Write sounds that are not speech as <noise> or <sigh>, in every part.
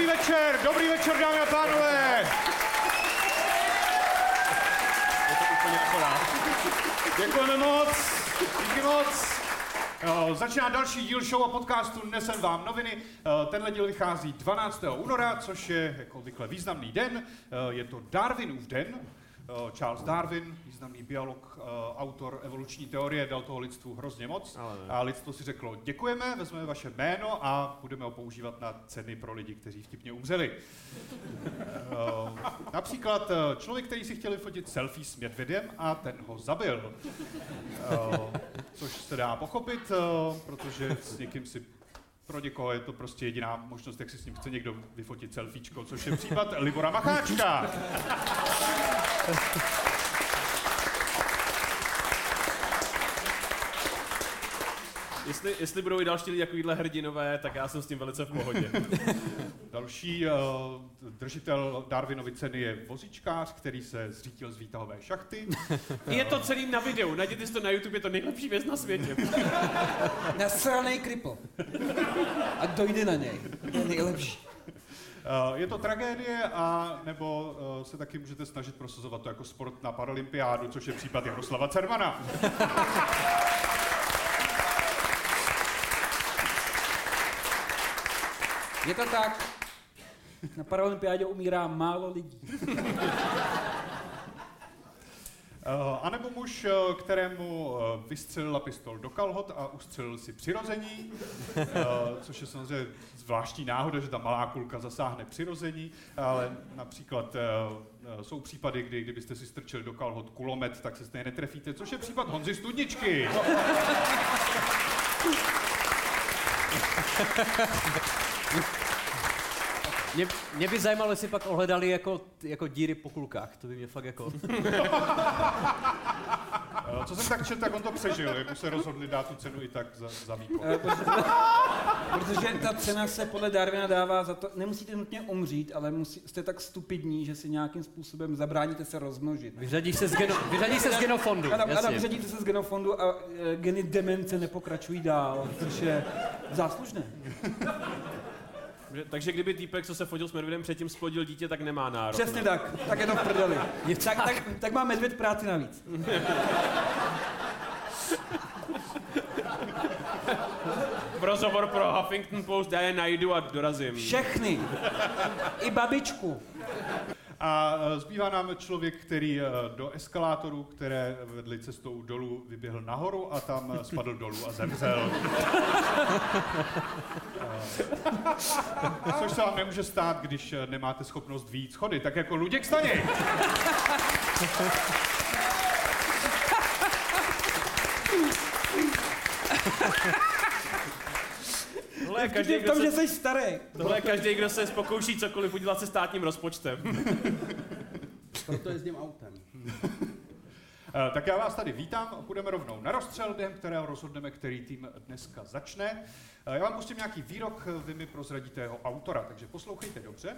Dobrý večer, dobrý večer, dámy a pánové. Děkujeme moc, díky moc. Uh, začíná další díl show a podcastu Nesem vám noviny. Uh, tenhle díl vychází 12. února, což je jako obvykle významný den. Uh, je to Darwinův den. Uh, Charles Darwin, významný biolog, uh, autor evoluční teorie, dal toho lidstvu hrozně moc. A lidstvo si řeklo, děkujeme, vezmeme vaše jméno a budeme ho používat na ceny pro lidi, kteří vtipně umřeli. Uh, například člověk, který si chtěl fotit selfie s medvědem a ten ho zabil. Což se dá pochopit, protože s někým si pro někoho je to prostě jediná možnost, jak si s ním chce někdo vyfotit selfiečko, což je případ Libora Macháčka. Jestli, jestli budou i další lidi takovýhle hrdinové, tak já jsem s tím velice v pohodě. <laughs> Další uh, držitel Darwinovy ceny je vozíčkář, který se zřítil z výtahové šachty. <laughs> Je to celý na videu, najděte si to na YouTube, je to nejlepší věc na světě. <laughs> Nasranej kripl. A dojde na něj. To je nejlepší. Uh, je to tragédie, a nebo uh, se taky můžete snažit prosazovat to jako sport na paralympiádu, což je případ Jaroslava Cermana. Je to tak. Na paralympiádě umírá málo lidí. Uh, a nebo muž, uh, kterému uh, vystřelila pistol do kalhot a ustřelil si přirození, což je samozřejmě zvláštní náhoda, že ta malá kulka zasáhne přirození, ale například jsou případy, kdy kdybyste si strčili do kalhot kulomet, tak se stejně netrefíte, což je případ Honzy Studničky. <laughs> Mě, mě by zajímalo, jestli pak ohledali jako, jako díry po kulkách. To by mě fakt jako... Uh, <laughs> co jsem tak četl, tak on to přežil, jako se rozhodli dát tu cenu i tak za, za výkon. Eh, Protože, protože ta cena se podle Darwina dává za to, nemusíte nutně umřít, ale musí, jste tak stupidní, že si nějakým způsobem zabráníte se rozmnožit. Vyřadí se z, geno, vyřadí se z genofondu. Ano, ano, vyřadíte se z genofondu a e, geny demence nepokračují dál, což je záslužné. Že- Takže kdyby týpek, co se fotil s medvědem, předtím splodil dítě, tak nemá nárok. Přesně tak, tak je to v prdeli. Tak, tak, tak má medvěd práci navíc. Rozhovor pro Huffington Post, já je najdu a dorazím. Všechny. I babičku. A uh, zbývá nám člověk, který uh, do eskalátoru, které vedly cestou dolů, vyběhl nahoru a tam uh, spadl dolů a zemřel. Což se vám nemůže stát, když nemáte schopnost výjít schody, tak jako Luděk Staněk. Tohle je Každý v kdo tom, že se, jsi starý. tohle je každý, kdo se pokouší cokoliv udělat se státním rozpočtem. <laughs> Proto jezdím autem. Uh, tak já vás tady vítám a půjdeme rovnou na rozstřel, během kterého rozhodneme, který tým dneska začne. Uh, já vám pustím nějaký výrok, vy mi prozradíte jeho autora, takže poslouchejte dobře.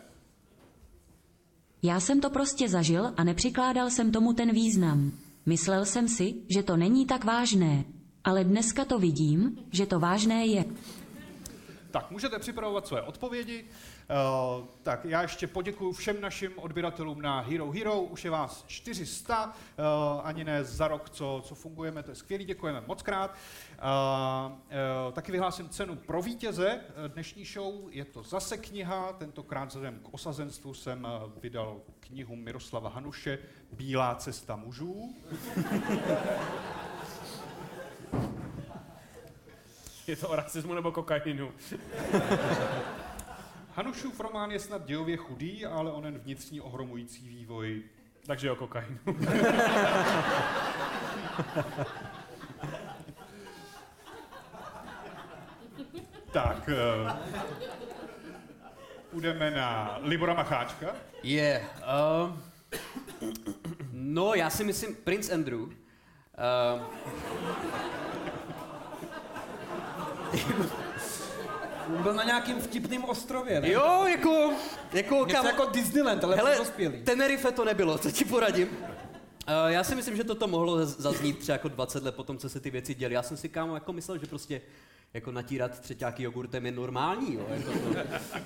Já jsem to prostě zažil a nepřikládal jsem tomu ten význam. Myslel jsem si, že to není tak vážné. Ale dneska to vidím, že to vážné je. Tak, můžete připravovat své odpovědi. Uh, tak já ještě poděkuji všem našim odběratelům na Hero Hero. Už je vás 400, uh, ani ne za rok, co, co fungujeme, to je skvělý, děkujeme moc krát. Uh, taky vyhlásím cenu pro vítěze eh, dnešní show. Je to zase kniha, tentokrát vzhledem k osazenstvu jsem vydal knihu Miroslava Hanuše Bílá cesta mužů. <laughs> Je to o rasismu nebo kokainu? <laughs> Hanušův román je snad dějově chudý, ale onen vnitřní ohromující vývoj Takže o kokainu. <laughs> Tak, uh, půjdeme na Libora Macháčka. Je. Uh, <clears throat> no, já si myslím, Prince Andrew. Uh, Byl na nějakým vtipným ostrově, ne? jo, jako, jako, Něco jako Disneyland, ale hele, dospělý. Tenerife to nebylo, co ti poradím. Uh, já si myslím, že toto mohlo zaznít třeba jako 20 let potom, co se ty věci děly. Já jsem si kámo jako myslel, že prostě jako natírat třeťáky jogurtem je normální, jo. Jako, to,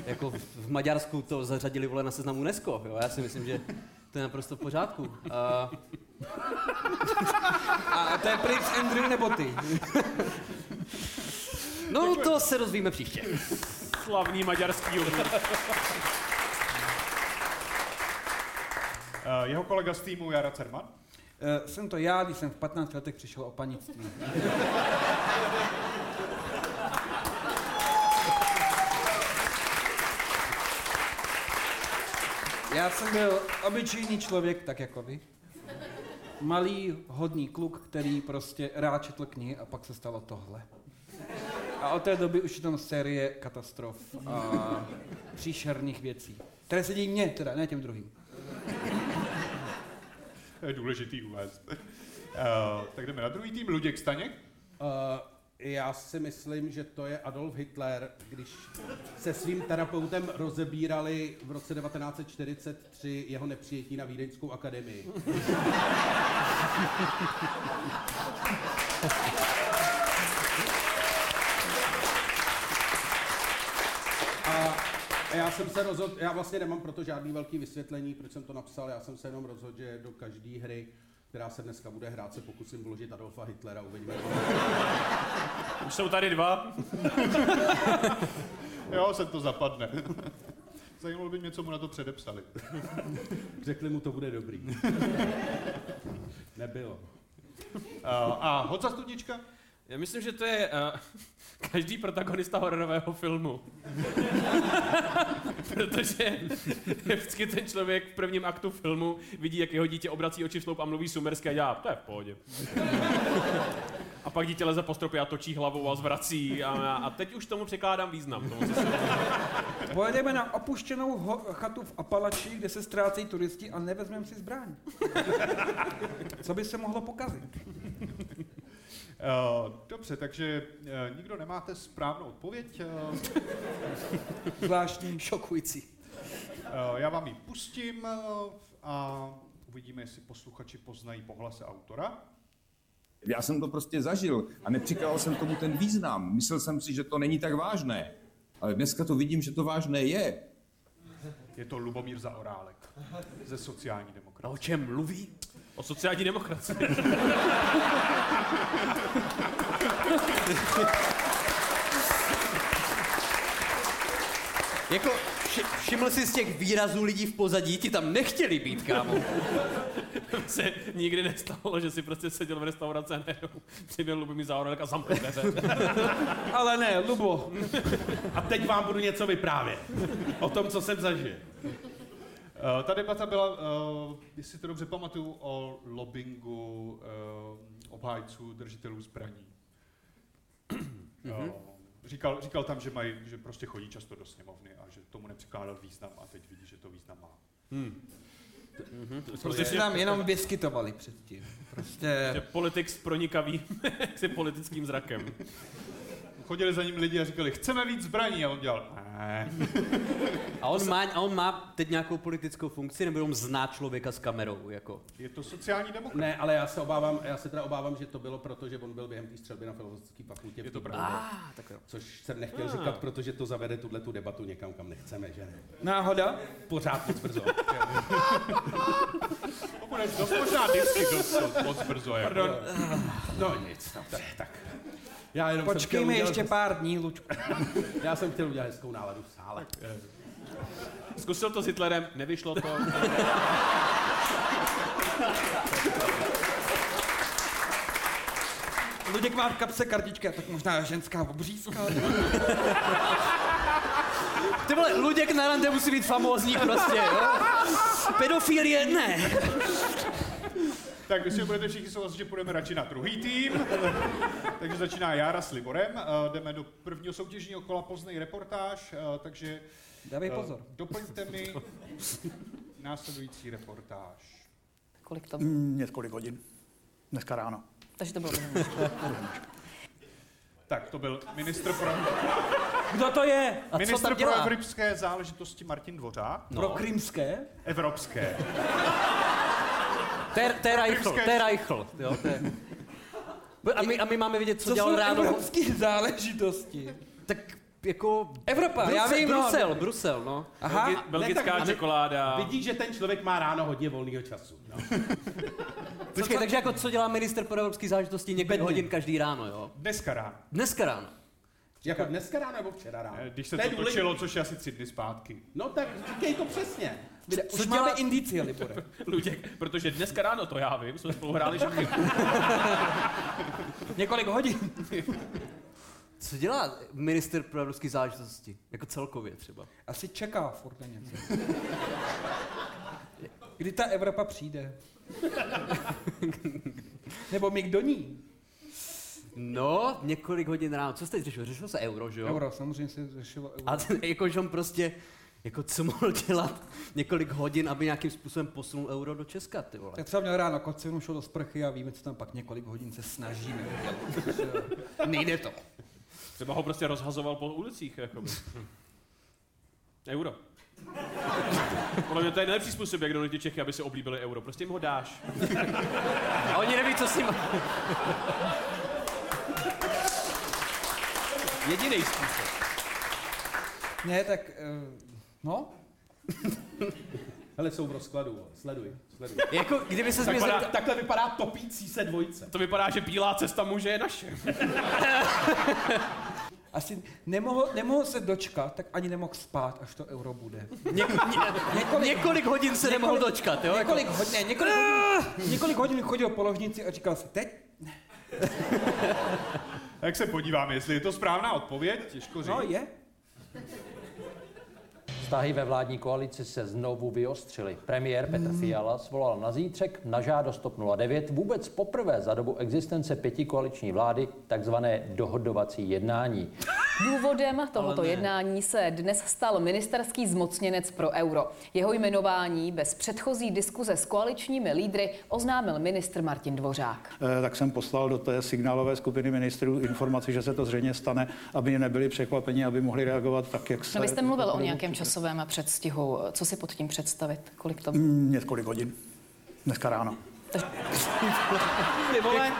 jako v Maďarsku to zařadili vole na seznam UNESCO, jo. Já si myslím, že to je naprosto v pořádku. A A to je Prince Andrew nebo ty? No, to se rozvíme příště. Slavný maďarský jogurt. Uh, jeho kolega z týmu Jara Cerman. Uh, jsem to já, když jsem v 15 letech přišel o panictví. Já jsem byl obyčejný člověk, tak jako vy. Malý, hodný kluk, který prostě rád četl knihy a pak se stalo tohle. A od té doby už je tam série katastrof a příšerných věcí. Které se dějí mně, teda, ne těm druhým. To je důležitý uvést. Uh, tak jdeme na druhý tým, Luděk Staněk. Uh, já si myslím, že to je Adolf Hitler, když se svým terapeutem rozebírali v roce 1943 jeho nepřijetí na Vídeňskou akademii. <laughs> jsem se rozhodl, já vlastně nemám proto žádný velký vysvětlení, proč jsem to napsal, já jsem se jenom rozhodl, že do každé hry, která se dneska bude hrát, se pokusím vložit Adolfa Hitlera, uvidíme. Už jsou tady dva. Jo, se to zapadne. Zajímalo by mě, co mu na to předepsali. Řekli mu, to bude dobrý. Nebylo. Uh, a Honza Studnička? Já myslím, že to je uh, <laughs> každý protagonista hororového filmu. <laughs> Protože vždycky ten člověk v prvním aktu filmu vidí, jak jeho dítě obrací oči v sloup a mluví sumersky a dělá, to je v pohodě. A pak dítě leze po stropě a točí hlavou a zvrací a, a teď už tomu překládám význam. Tomu, Pojedeme na opuštěnou ho- chatu v Apalači, kde se ztrácejí turisti a nevezmeme si zbraň. Co by se mohlo pokazit? Uh, dobře, takže uh, nikdo nemáte správnou odpověď. Uh, <laughs> Zvláštní. Šokující. uh, já vám ji pustím uh, a uvidíme, jestli posluchači poznají pohlase autora. Já jsem to prostě zažil a nepřikládal jsem tomu ten význam. Myslel jsem si, že to není tak vážné. Ale dneska to vidím, že to vážné je. Je to Lubomír Zaorálek ze sociální A demokracie. o čem mluví? O sociální demokracii. <laughs> Jako, vši- všiml jsi z těch výrazů lidí v pozadí, ti tam nechtěli být, kámo. <laughs> se nikdy nestalo, že si prostě seděl v restauraci a najednou přiběhl Lubomír Záorek a zamkl dveře. <laughs> Ale ne, Lubo. A teď vám budu něco vyprávět. O tom, co jsem zažil. Uh, ta debata byla, uh, jestli to dobře pamatuju, o lobbingu uh, obhájců držitelů zbraní. Uh, říkal, říkal tam, že, mají, že prostě chodí často do sněmovny a že tomu nepřikládal význam a teď vidí, že to význam má. Prostě si tam jenom vyskytovali předtím. Že Prostě... politik s pronikavým <laughs> si politickým zrakem. Chodili za ním lidi a říkali, chceme víc zbraní a on dělal, ne. <laughs> A on, má, a on má teď nějakou politickou funkci, nebo jenom zná člověka s kamerou, jako. Je to sociální demokrat. Ne, ale já se obávám, já se teda obávám, že to bylo proto, že on byl během té střelby na filozofické fakultě. Je to pravda. Ah, tak jo. Což jsem nechtěl říkat, protože to zavede tuhle tu debatu někam, kam nechceme, že ne? Náhoda? Pořád moc brzo. <laughs> To bude dost možná vždycky dost, moc brzo. Jako. Pardon. No nic, no, tak. Já jenom Počkejme udělat- ještě pár dní, Lučku. <laughs> Já jsem chtěl udělat hezkou náladu v sále. Zkusil to s Hitlerem, nevyšlo to. <laughs> Luděk má v kapse kartička, tak možná ženská obřízka. Ty vole, Luděk na rande musí být famózní prostě, jo? Pedofilie ne. Tak jestli budete všichni souhlasit, že půjdeme radši na druhý tým. <laughs> takže začíná Jára s Liborem. Uh, jdeme do prvního soutěžního kola Poznej reportáž, uh, takže Dávej eh, pozor. doplňte mi <laughs> následující reportáž. Kolik to bylo? Mm, Několik hodin. Dneska ráno. Takže to bylo <laughs> Tak, to byl ministr pro, Kdo to je? A co ministr tam pro evropské záležitosti Martin Dvořák. Pro krymské? Evropské. To je, Reichl, to je Reichl, jo? To je... A my, a my máme vědět, co, Co dělal ráno. evropské záležitosti? Tak jako... Evropa, Brusel, já vím, no. Brusel, Brusel, no. Aha, Belgi- belgická Ne, čokoláda. Vidíš, že ten člověk má ráno hodně volného času. No. <laughs> Počkej, takže jako co dělá minister pro evropské záležitosti několik Bedny. hodin každý ráno, jo? Dneska ráno. Dneska ráno. Jako dneska ráno nebo včera ráno? Eh, Když se To to důležitý. točilo, což je asi tři dny zpátky. No tak říkej to přesně. Už Co máme dělá- indicie, Libore. <laughs> Luděk, protože dneska ráno to já vím, jsme spolu hráli šachy. <laughs> Několik hodin. Co dělá minister pro evropské záležitosti? Jako celkově třeba. Asi čeká furt na něco. Kdy ta Evropa přijde? <laughs> Nebo my do ní? No, několik hodin ráno. Co jste řešil? Řešil se euro, že jo? Euro, samozřejmě se řešilo euro. A ten, jako, že on prostě, jako co mohl dělat několik hodin, aby nějakým způsobem posunul euro do Česka, ty vole. Tak třeba měl ráno kocinu, šel do sprchy a víme, co tam pak několik hodin se snažíme. <laughs> Nejde to. Třeba ho prostě rozhazoval po ulicích, jakoby. Euro. Podle mě to je nejlepší způsob, jak donutit Čechy, aby si oblíbili euro. Prostě jim ho dáš. A oni neví, co s ním... Jediný způsob. Ne, tak, eh, no, Hele, jsou v rozkladu, sleduj, sleduj. Jako, kdyby se Tak mě zeptal... takhle vypadá topící se dvojce. To vypadá, že bílá cesta muže je naše. <laughs> asi nemohl, nemohl se dočkat, tak ani nemohl spát, až to euro bude. Něko, ně, několik, několik hodin se nemohl dočkat, jo? Jako, Několik hodin, ne, několik hodin, několik hodin chodil po ložnici a říkal si, teď? <laughs> A jak se podíváme, jestli je to správná odpověď, těžko říct. No, je. Vztahy ve vládní koalici se znovu vyostřily. Premiér Petr Fiala svolal na zítřek na žádost TOP 09 vůbec poprvé za dobu existence pěti koaliční vlády takzvané dohodovací jednání. Důvodem tohoto jednání se dnes stal ministerský zmocněnec pro euro. Jeho jmenování bez předchozí diskuze s koaličními lídry oznámil ministr Martin Dvořák. Eh, Tak jsem poslal do té signálové skupiny ministrů informaci, že se to zřejmě stane, aby nebyli překvapeni, aby mohli reagovat tak, jak se... No, vy jste mluvil o nějakém časovém předstihu. Co si pod tím představit? Kolik to Mm, Několik hodin. Dneska ráno. Ty vole,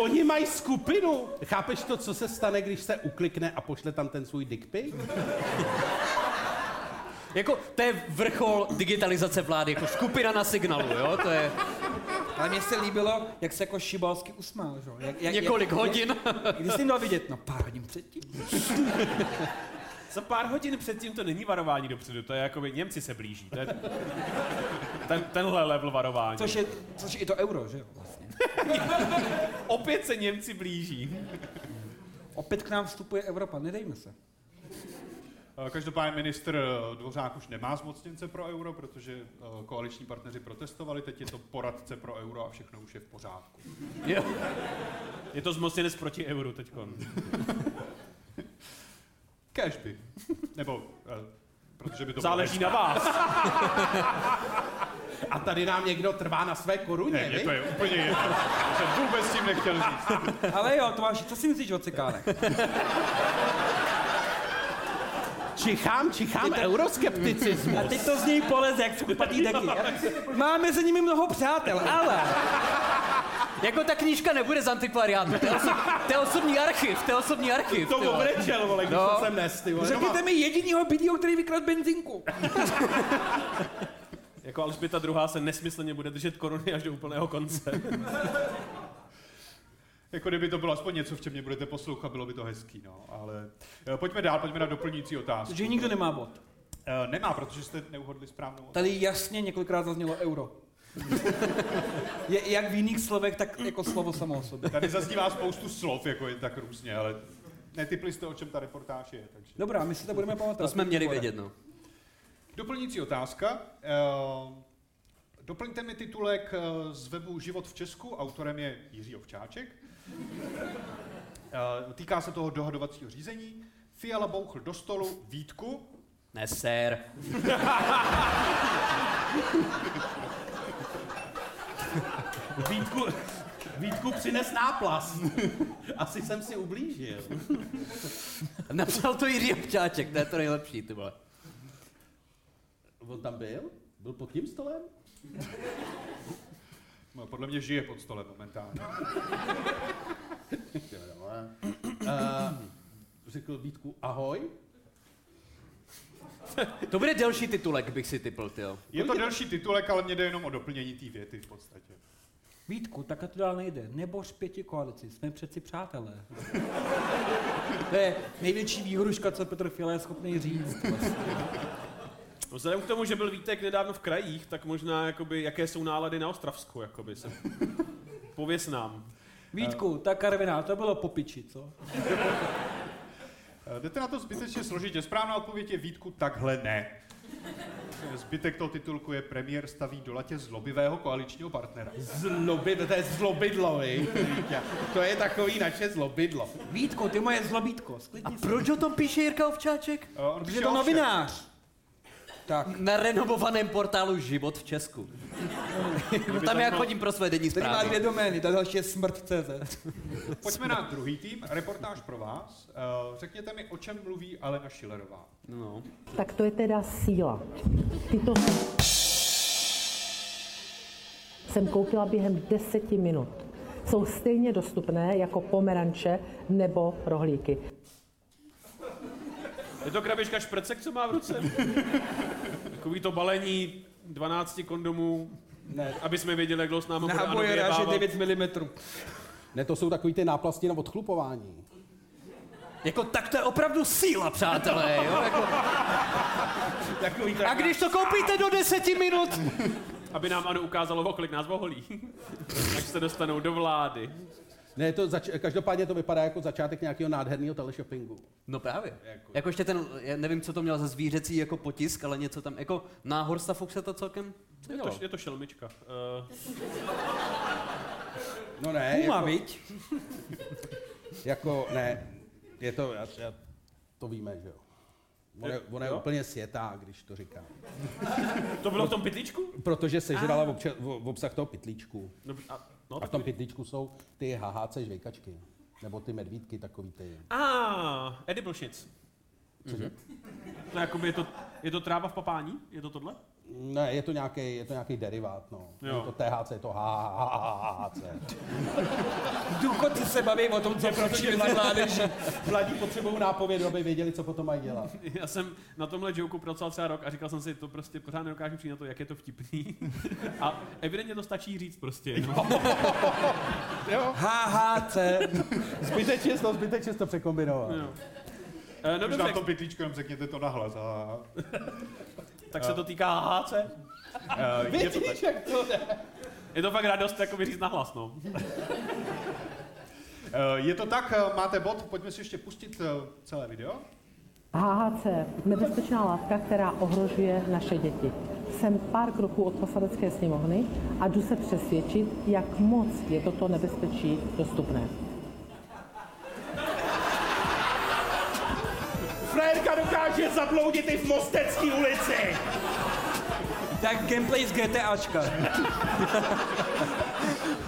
oni mají skupinu. Chápeš to, co se stane, když se uklikne a pošle tam ten svůj dick pic? <laughs> jako, to je vrchol digitalizace vlády, jako skupina na signalu, jo? To je Ale mně se líbilo, jak se jako šibalsky usmál, že? jo? Jak, jak, několik jak, hodin. Když jsi měl vidět, no pár hodin předtím. <laughs> Za pár hodin předtím to není varování dopředu, to je jako by Němci se blíží. To je ten, tenhle level varování. Což je, což je i to euro, že jo? Vlastně. <laughs> Opět se Němci blíží. Opět k nám vstupuje Evropa, nedejme se. Eh, Každopádně ministr eh, Dvořák už nemá zmocněnce pro euro, protože eh, koaliční partneři protestovali, teď je to poradce pro euro a všechno už je v pořádku. Jo. Je to zmocněnec proti euru teďkon. Cashby. <laughs> Nebo, eh, protože by to Záleží na vás. <laughs> A tady nám někdo trvá na své koruně, Ne, mě to je úplně jedno. To jsem vůbec s tím nechtěl říct. <laughs> Ale jo, Tomáši, co si myslíš o cikánech? Čichám, čichám euroskepticismu. A teď to z něj poleze, jak šupatý deky. Máme mezi nimi mnoho přátel, ale... Jako ta knížka nebude z antikvariátu, to je, oso, to je osobní archiv, to je osobní archiv. To obrečel, vole, když No. to jsem nes, ty vole. Řekněte mi jedinýho bílýho, který vykradl benzinku. <laughs> Jako Alžběta druhá se nesmyslně bude držet koruny až do úplného konce. <laughs> Jako kdyby to bylo aspoň něco, v čem mě budete poslouchat, bylo by to hezký, no. Ale eh, pojďme dál, pojďme na doplňující otázku. Že nikdo nemá bod. Eh, Nemá, protože jste neuhodli správnou otázku. Tady jasně několikrát zaznělo euro. <laughs> Je, jak v jiných slovech, tak jako slovo samo o sobě. Tady zaznívá spoustu slov, jako je tak různě, ale netypli jste, o čem ta reportáž je. Takže. Dobrá, my si to budeme pamatovat. To jsme měli vědět, no. Doplňující otázka. Eh, Doplňte mi titulek eh, z webu Život v Česku, autorem je Jiří Ovčáček. Eh, Týká se toho dohodovacího řízení. Fiala bouchl do stolu Vítku. Ne, sér. <laughs> Vítku, Vítku přines náplast. Asi jsem si ublížil. Napsal to Jiří Občáček, to je to nejlepší, ty vole. On tam byl? Byl pod tím stolem? No, podle mě žije pod stolem momentálně. Uh, řekl Vítku ahoj. To bude delší titulek, bych si typl, jo. Je to delší titulek, ale mě jde jenom o doplnění té věty v podstatě. Vítku, tak to dál nejde. Nebož pěti koalici, jsme přeci přátelé. <laughs> to je největší výhruška, co Petr Fiala je schopný říct. Vlastně. <laughs> Vzhledem k tomu, že byl Vítek nedávno v krajích, tak možná, jakoby, jaké jsou nálady na Ostravsku, jakoby se. <laughs> Pověs nám. Vítku, tak Karviná, to bylo po piči, co? Eh, Jdete na to zbytečně složitě. Správná odpověď je Vítku, takhle ne. Zbytek toho titulku je premiér staví do latě zlobivého koaličního partnera. Zloby, to je zlobidlo, vy. To je takový naše zlobidlo. Vítku, ty moje zlobítko, A sklidni se. proč o tom píše Jirka Ovčáček? On Protože píše je to novinář. Tak, Na renovovaném portálu Život v Česku. Tam já chodím pro své denní tady má zprávy. dvě domény, ta další je smrt.cz. Pojďme na druhý tým, reportáž pro vás. Eh, Řekněte mi, o čem mluví Alena Šilerová. No. Tak to je teda síla. Tyto jsem koupila během deseti minut. Jsou stejně dostupné jako pomeranče nebo rohlíky. Je to krabička šprcek, co má v ruce? <laughs> Takový to balení 12 kondomů, Ne, aby jsme věděli, jak dlouho s námi bude ano Náboje ráže vyjebávat. 9 mm. ne, to jsou takový ty náplasti na odchlupování. Jako tak to je opravdu síla, přátelé, jo? <laughs> Jako, Takový a když to koupíte do deseti minut, Aby nám ano ukázalo, o kolik nás oholí. <laughs> Až se dostanou do vlády. Ne, to zač- každopádně to vypadá jako začátek nějakého nádherného teleshoppingu. No právě. Jako ještě ten, já nevím, co to měl za zvířecí jako potisk, ale něco tam, jako na Horsta Fuchse to celkem Je to, je to šelmička. Uh, No ne, Puma, jako, viď? <laughs> jako, ne, je to, já, já, to víme, že jo. Ona, je- ona je Jo? úplně světá, když to říká. to bylo v tom pytlíčku? Protože sežrala obča- v obsah toho pytlíčku. No, a, no, A v tom pytlíčku jsou ty HHC žvejkačky. Nebo ty medvídky, takový ty. Ah, edible shits. Cože? No, jakoby je to, je to tráva v papání? Je to tohle? Ne, je to nějaký, je to nějaký derivát, no. Jo. Je to THC, je to HHC. Důchodci se baví o tom, co proč mezi mládeží. Mladí potřebují nápovědu, aby věděli, co potom mají dělat. <laughs> Já jsem na tomhle joku pracoval třeba rok a říkal jsem si, to prostě pořád nedokážu přijít na to, jak je to vtipný. <laughs> A evidentně to stačí říct prostě. No. HHC. <laughs> Zbytečně to, zbytečně to překombinoval. Jo. Eh, No Když dobře, na tom pytlíčku jenom řekněte to nahlas. A... tak se to týká HHC. Eh, je to tak. jak to jde? Je to fakt radost jako říct nahlas, no. Eh, Je to tak, eh, máte bod, pojďme si ještě pustit eh, celé video. HHC, nebezpečná látka, která ohrožuje naše děti. Jsem pár kroků od poslanecké sněmovny a jdu se přesvědčit, jak moc je toto nebezpečí dostupné. Frérka dokáže zabloudit i v Mostecké ulici. Tak gameplay z GTAčka.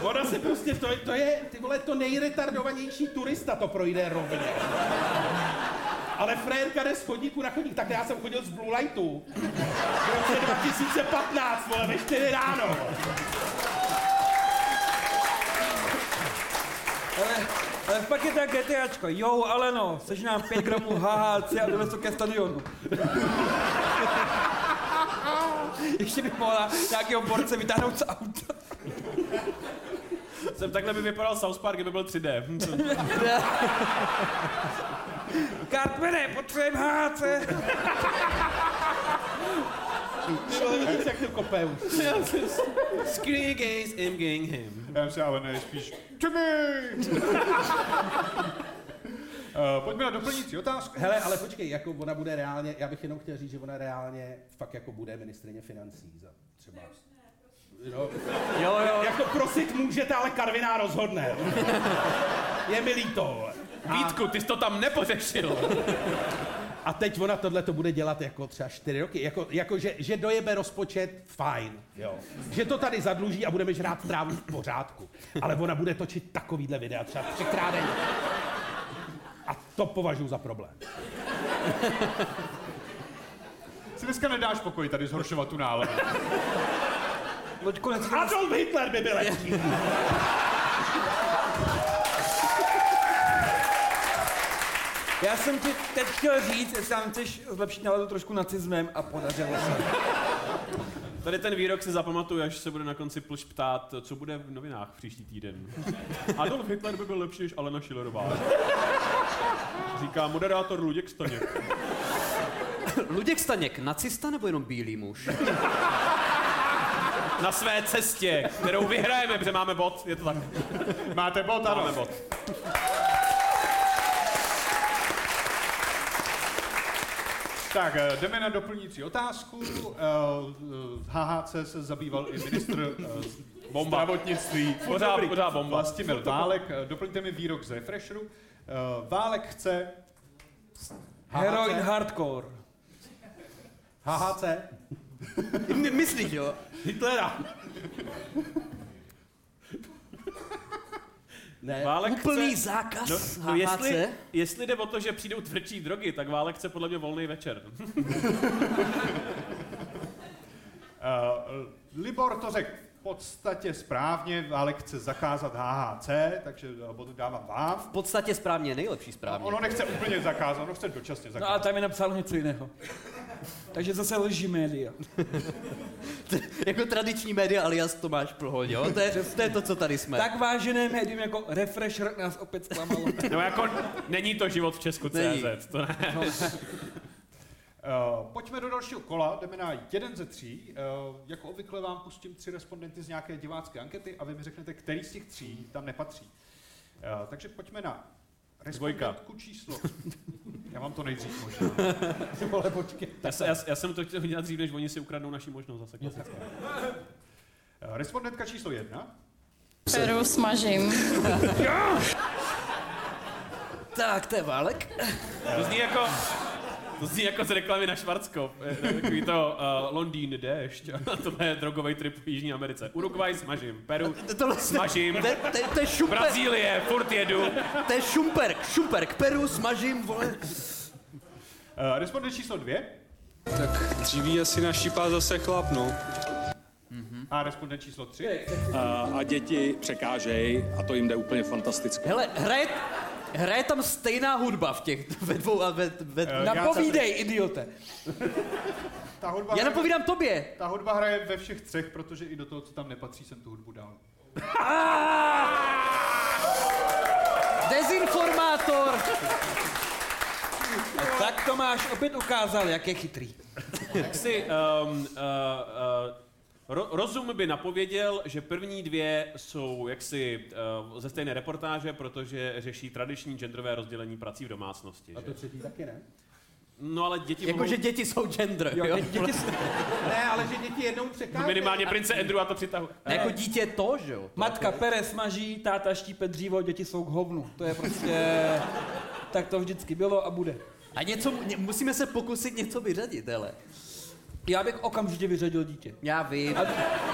Ona se prostě, to, je- to je, ty vole, to nejretardovanější turista to projde rovně. Ale frérka jde z chodníku na chodník, tak já jsem chodil z Blue Lightu. V roce 2015, vole, ve 4 ráno. Ale pak je tak GTAčko. Jo, ale no, sež nám 5 gramů HHC a jdeme to ke stadionu. <laughs> Ještě bych mohla nějakého borce vytáhnout z auta. Jsem takhle by vypadal South Park, kdyby byl 3D. <laughs> Cartmane, potřebujeme HHC. Vidíš, jak im gang him. Já myslím, ale ne, spíš! <laughs> Eh, Pojďme na doplňující otázku. Hele, ale počkej, jako ona bude reálně, já bych jenom chtěl říct, že ona reálně fakt jako bude ministrině financí za třeba... No, jo, jo. jako prosit můžete, ale Karviná rozhodne. Je mi líto. vole. Vítku, ty jsi to tam nepořešil. A teď ona tohle to bude dělat jako třeba čtyři roky. Jako, jako že, že dojebe rozpočet, fajn. Jo. Že to tady zadluží a budeme žrát trávu v pořádku. Ale ona bude točit takovýhle videa třeba třikrát denně. A to považuji za problém. Si dneska nedáš pokoj tady zhoršovat tu náladu. Adolf Hitler by byl lepší. Já jsem ti teď chtěl říct, jestli tam chceš zlepšit náladu trošku nacismem a podařilo se. Tady ten výrok si zapamatuju, až se bude na konci plž ptát, co bude v novinách příští týden. Adolf Hitler by byl lepší než Alena Schillerová. Říká moderátor Luděk Staněk. Luděk Staněk, nacista nebo jenom bílý muž? Na své cestě, kterou vyhrajeme, protože máme bod, je to tak. Máte bod, ano. Máme bod. Tak, eh, jdeme na doplňující otázku. Eh, eh, HHC se zabýval i ministr eh, Bomba. zdravotnictví. Pořád- Dobrý. pořád bomba. Vlastimil Válek. Eh, Doplňte mi výrok z Refresheru. Eh, Válek chce... Heroin hardcore. HHC. My, myslíš, jo? Hitlera. Ne, Válek Úplný chce... zákaz No, HHC? no jestli, jestli jde o to, že přijdou tvrdší drogy, tak Válek chce podle mě volný večer. Uh, <laughs> Libor to řekl v podstatě správně, Válek chce zakázat HHC, takže eh, bod dávám vám. V podstatě správně, nejlepší správně. Ono nechce úplně zakázat, ono chce dočasně No a zakázat. tam je napsáno něco jiného. Takže zase lží média. <laughs> jako tradiční média alias Tomáš Plhoň, jo? To je, to je to, co tady jsme. Tak vážené médium jako Refresher nás opět zklamalo. <laughs> No jako, není to život v Česku Není. CZ, to ne. Uh, <laughs> pojďme do dalšího kola, jdeme na jeden ze tří. Uh, jako obvykle vám pustím tři respondenty z nějaké divácké ankety a vy mi řeknete, který z těch tří tam nepatří. Uh, takže pojďme na respondentku číslo. <laughs> Já vám to nejdřív možná. <laughs> vole, počkej. Já, se- já, já jsem to chtěl udělat dřív, než oni si ukradnou naši možnost zase. klasicky. Uh, <laughs> respondentka číslo jedna. Peru smažím. Tak, to je Válek. To zní jako... To zní jako z reklamy na Schwarzkopf. Eh, Takový to uh, Londýn, déšť. <laughs> A tohle je drogový trip v Jižní Americe. Uruguay smažím, Peru Tohle smažím, To, je- to, je- to je šumper, Brazílie, furt jedu. to je šumperk, šumperk, Peru, smažím, vole. Uh, respondent číslo dvě. Tak dříví asi našípá zase chlap, no. A respondent číslo tři. A, a děti překážejí a to jim jde úplně fantasticky. Hele, hraje, hraje tam stejná hudba v těch ve dvou a ve, ve Eh, já Napovídej, idiote. <laughs> Ta hudba, Já hraje, napovídám tobě. ta hudba hraje ve všech třech, protože i do toho, co tam nepatří, jsem tu hudbu dal. Dezinformátor. <laughs> Tak Tomáš opět ukázal, jak je chytrý. Tak si um, uh, uh, ro, rozum by napověděl, že první dvě jsou jaksi uh, ze stejné reportáže, protože řeší tradiční genderové rozdělení prací v domácnosti. A Že? to třetí taky ne? No ale děti Jakože mohou... děti jsou gender, jo? Jo, děti, děti, Ne, ale že děti jednou No, překážejí. minimálně prince Andrew a to přitahu. Ne, jako dítě to, že jo? matka pere smaží, táta štípe dřívo, děti jsou k hovnu. To je prostě... Tak to vždycky bylo a bude. A něco, ně- musíme se pokusit něco vyřadit, hele. Já bych okamžitě vyřadil dítě. Já vím. A,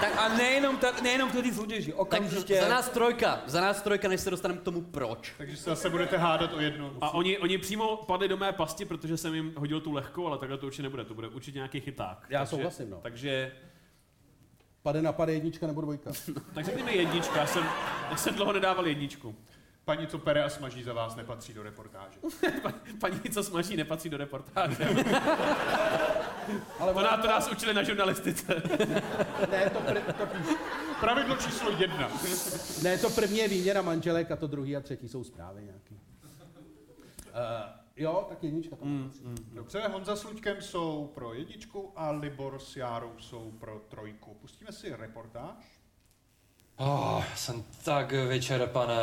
tak a nejenom, ta, nejenom to ty soutěži, Tak okamžitě. za nás trojka, za nás trojka, než se dostaneme k tomu proč. Takže se zase budete hádat o jednu. A oni, oni přímo padli do mé pasti, protože jsem jim hodil tu lehkou, ale takhle to určitě nebude, to bude určitě nějaký chyták. Já takže, souhlasím, no. Takže, Pade na pade jednička nebo dvojka. <laughs> tak řekni mi jednička, já jsem, já jsem dlouho nedával jedničku. Paní, co pere a smaží za vás, nepatří do reportáže. <laughs> Paní, co smaží, nepatří do reportáže. <laughs> Ale To, nás, to nás učili na žurnalistice. <laughs> ne, to, pr, to, Pravidlo číslo jedna. ne, to první je výměna manželek a to druhý a třetí jsou zprávy nějaký. Uh, jo, tak jednička tam Mm, patří. Dobře, Honza s Luďkem jsou pro jedničku a Libor s Járou jsou pro trojku. Pustíme si reportáž. Oh, jsem tak vyčerpaný.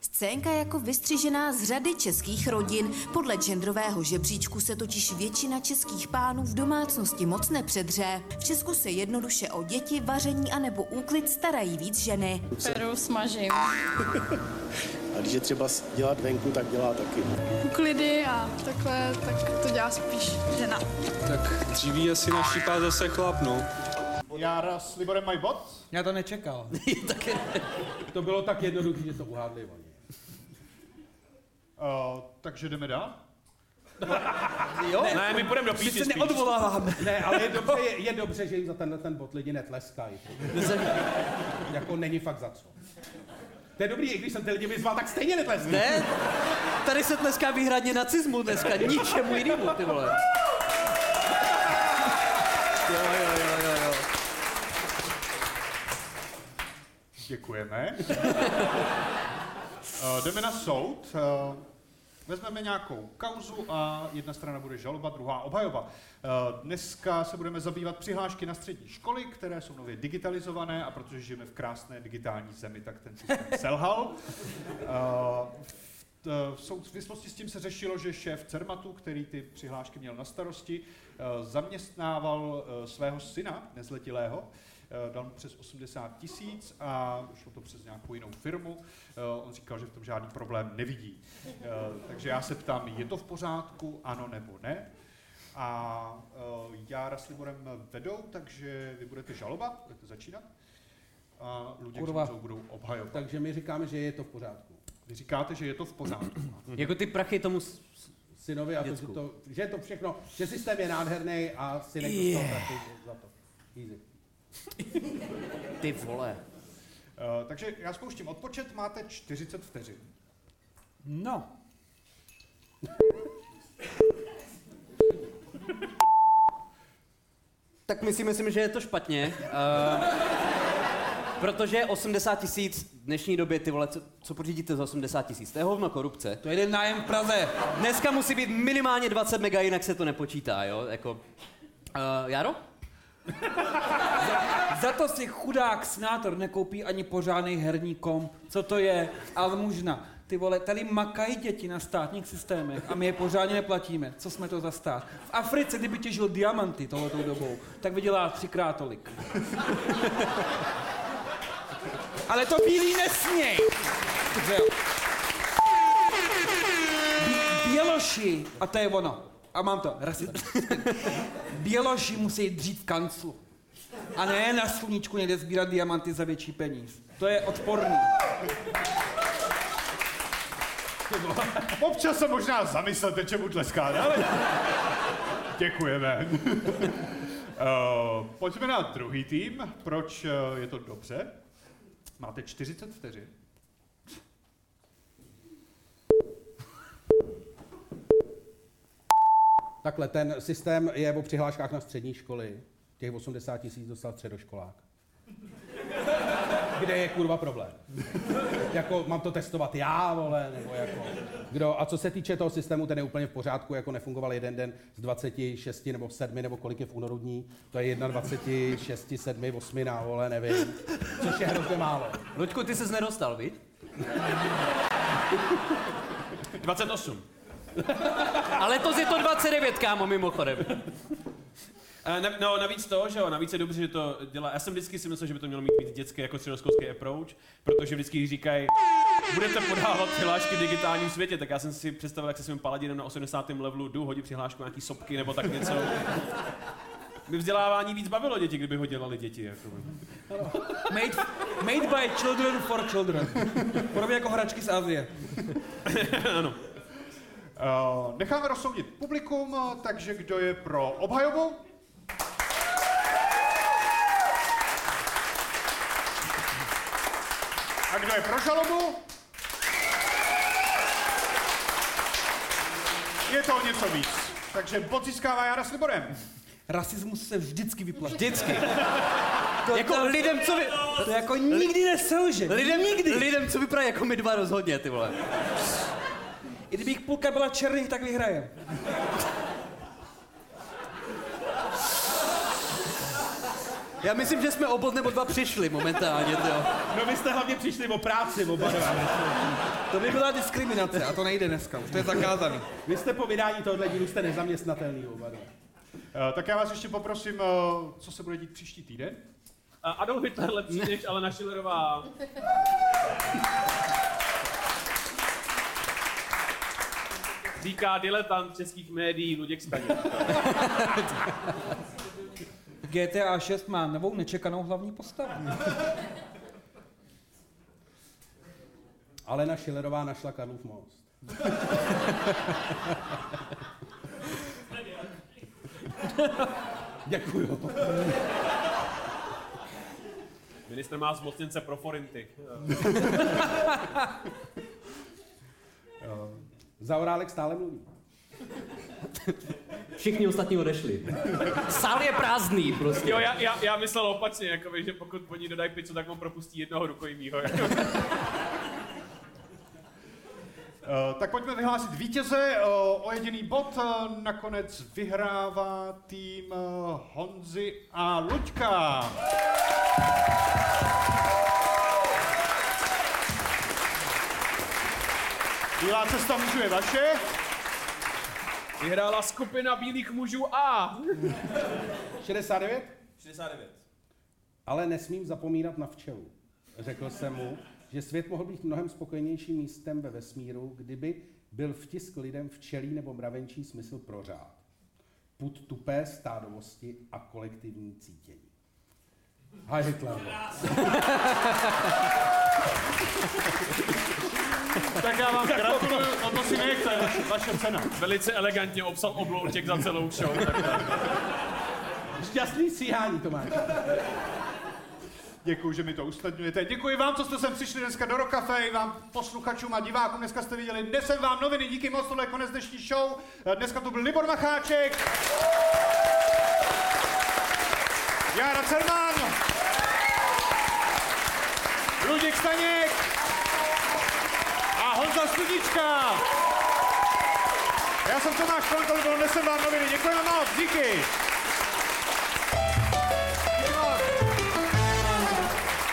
Scénka jako vystřižená z řady českých rodin. Podle genderového žebříčku se totiž většina českých pánů v domácnosti moc nepředře. V Česku se jednoduše o děti, vaření anebo úklid starají víc ženy. Peru smažím. A když je třeba dělat venku, tak dělá taky. Uklidy a takhle, tak to dělá spíš žena. Tak dříví asi našípá zase chlap, no. Jára s Liborem mají bod. Já to nečekal. <laughs> To bylo tak jednoduché, že to uhádli oni. Uh, takže jdeme dál. <laughs> Jo? Ne, my půjdeme do píči se spíš. neodvoláváme. Ne, ale je dobře, je, je dobře, že jim za tenhle ten bod lidi netleskají. <laughs> jako není fakt za co. To je dobrý, i když jsem ty lidi vyzval, tak stejně netleskají. Ne, tady se tleská výhradně nacismu dneska, ničemu jinému, ty vole. Jo, jo, jo, jo, jo. Děkujeme. uh, <laughs> jdeme na soud. Uh, vezmeme nějakou kauzu a jedna strana bude žaloba, druhá obhajoba. Uh, dneska se budeme zabývat přihlášky na střední školy, které jsou nově digitalizované a protože žijeme v krásné digitální zemi, tak ten systém <laughs> selhal. Uh, v- souvislosti s tím se řešilo, že šéf Cermatu, který ty přihlášky měl na starosti, zaměstnával svého syna, nezletilého, dal mu přes 80 tisíc a šlo to přes nějakou jinou firmu. Eh, On říkal, že v tom žádný problém nevidí. Eh, Takže já se ptám, je to v pořádku, ano nebo ne? A eh, Jára s Liborem vedou, takže vy budete žaloba, budete začínat. A Luděk Kurva. budou obhajovat. Takže my říkáme, že je to v pořádku. Vy říkáte, že je to v pořádku. <clears throat> Jako ty prachy tomu Synovi a to, to, že je to všechno, že systém je nádherný a synek Yeah. dostal prachy za to. Easy. <laughs> Ty vole. Uh, takže já spouštím odpočet, máte 40 vteřin. No. Tak my si myslím, že je to špatně. Uh, protože 80 tisíc v dnešní době, ty vole, co, co pořídíte za 80 tisíc? To je hovno korupce. To je jeden nájem v Praze. Dneska musí být minimálně 20 mega, jinak se to nepočítá, jo? Jako, uh, Jaro? <laughs> Za to si chudák senátor nekoupí ani pořádný herní komp. Co to je? Ale možná. Ty vole, tady makají děti na státních systémech a my je pořádně neplatíme. Co jsme to za stát? V Africe, kdyby těžil diamanty tohletou dobou, tak vydělá třikrát tolik. <laughs> Ale to bílý nesměj! Běloši, a to je ono, a mám to, rasismus. <laughs> Běloši musí dřít v kanclu. A ne na sluníčku někde sbírat diamanty za větší peníz. To je odporný. Občas se možná zamyslete, čemu tleskáte, ale... <laughs> Děkujeme. uh, <laughs> pojďme na druhý tým. Proč uh, je to dobře? Máte 40 vteřin. Takhle, ten systém je o přihláškách na střední školy. Těch 80 tisíc dostal středoškolák. Kde je kurva problém? jako, mám to testovat já, vole, nebo jako... Kdo? A co se týče toho systému, ten je úplně v pořádku, jako nefungoval jeden den z 26 nebo 7 nebo kolik je v únoru dní. To je 21, 6, 7, 8, na, vole, nevím. Což je hrozně málo. Luďku, ty jsi nedostal, víš? 28. <laughs> <laughs> Ale to je to 29, kámo, mimochodem. A na, no, navíc to, že jo, navíc je dobře, že to dělá. Já jsem vždycky si myslel, že by to mělo mít víc dětské jako středoškolský approach, protože vždycky říkají, budete podávat přihlášky v digitálním světě, tak já jsem si představil, jak se svým paladinem na 80. levelu jdu, hodit přihlášku nějaký sopky nebo tak něco. By vzdělávání víc bavilo děti, kdyby ho dělali děti. Jako. Made, made by children for children. Podobně jako hračky z Azie. <laughs> ano. Uh, necháme rozsoudit publikum, takže kdo je pro obhajobu? A kdo je pro žalobu? Je to o něco víc. Takže bod získává Jara s Liborem. Rasismus se vždycky vyplatí. Vždycky. To, jako to, lidem, co vy... To jako nikdy neselže. Lidem, nikdy. lidem, co vypadá jako my dva rozhodně, ty vole. I kdybych půlka byla černých, tak vyhraje. Já myslím, že jsme obod nebo dva přišli momentálně, jo. No vy jste hlavně přišli o práci, oba dva. To by byla diskriminace a to nejde dneska, už to je zakázaný. Vy jste po vydání tohohle dílu jste nezaměstnatelný oba dva. Uh, tak já vás ještě poprosím, uh, co se bude dít příští týden. A Adolf Hitler lepší než Alena Schillerová. Říká diletant českých médií Luděk Staněk. <laughs> GTA 6 má novou nečekanou hlavní postavu. <laughs> Alena Schillerová našla Karlův most. <laughs> Děkuju. Minister má zmocněnce pro forinty. Zaorálek stále mluví. <laughs> Všichni ostatní odešli. Sál je prázdný prostě. Jo, já, já, já myslel opačně, jakoby, že pokud oni dodají pizzu, tak on propustí jednoho rukojmího. Uh, <laughs> tak pojďme vyhlásit vítěze. Uh, o jediný bod uh, nakonec vyhrává tým uh, Honzy a Luďka. Bílá cesta mužů je vaše. Vyhrála skupina bílých mužů A. 69? 69. Ale nesmím zapomínat na včelu. Řekl jsem mu, že svět mohl být mnohem spokojenějším místem ve vesmíru, kdyby byl vtisk lidem včelí nebo mravenčí smysl pro řád. Put tupé stádovosti a kolektivní cítění. Hi Hitler. <laughs> Tak já vám gratuluju, no to si nechte, vaše, cena. Velice elegantně obsal oblouček za celou show. Šťastný stříhání, Tomáš. Děkuji, že mi to usnadňujete. Děkuji vám, co jste sem přišli dneska do Rokafe, vám posluchačům a divákům. Dneska jste viděli, nesem vám noviny, díky moc, tohle je konec dnešní show. Dneska tu byl Libor Macháček, Jára Cerman, Luděk Staněk Honza Studička. Já jsem Tomáš Kolem, to bylo Nesem vám noviny. Děkujeme moc, díky.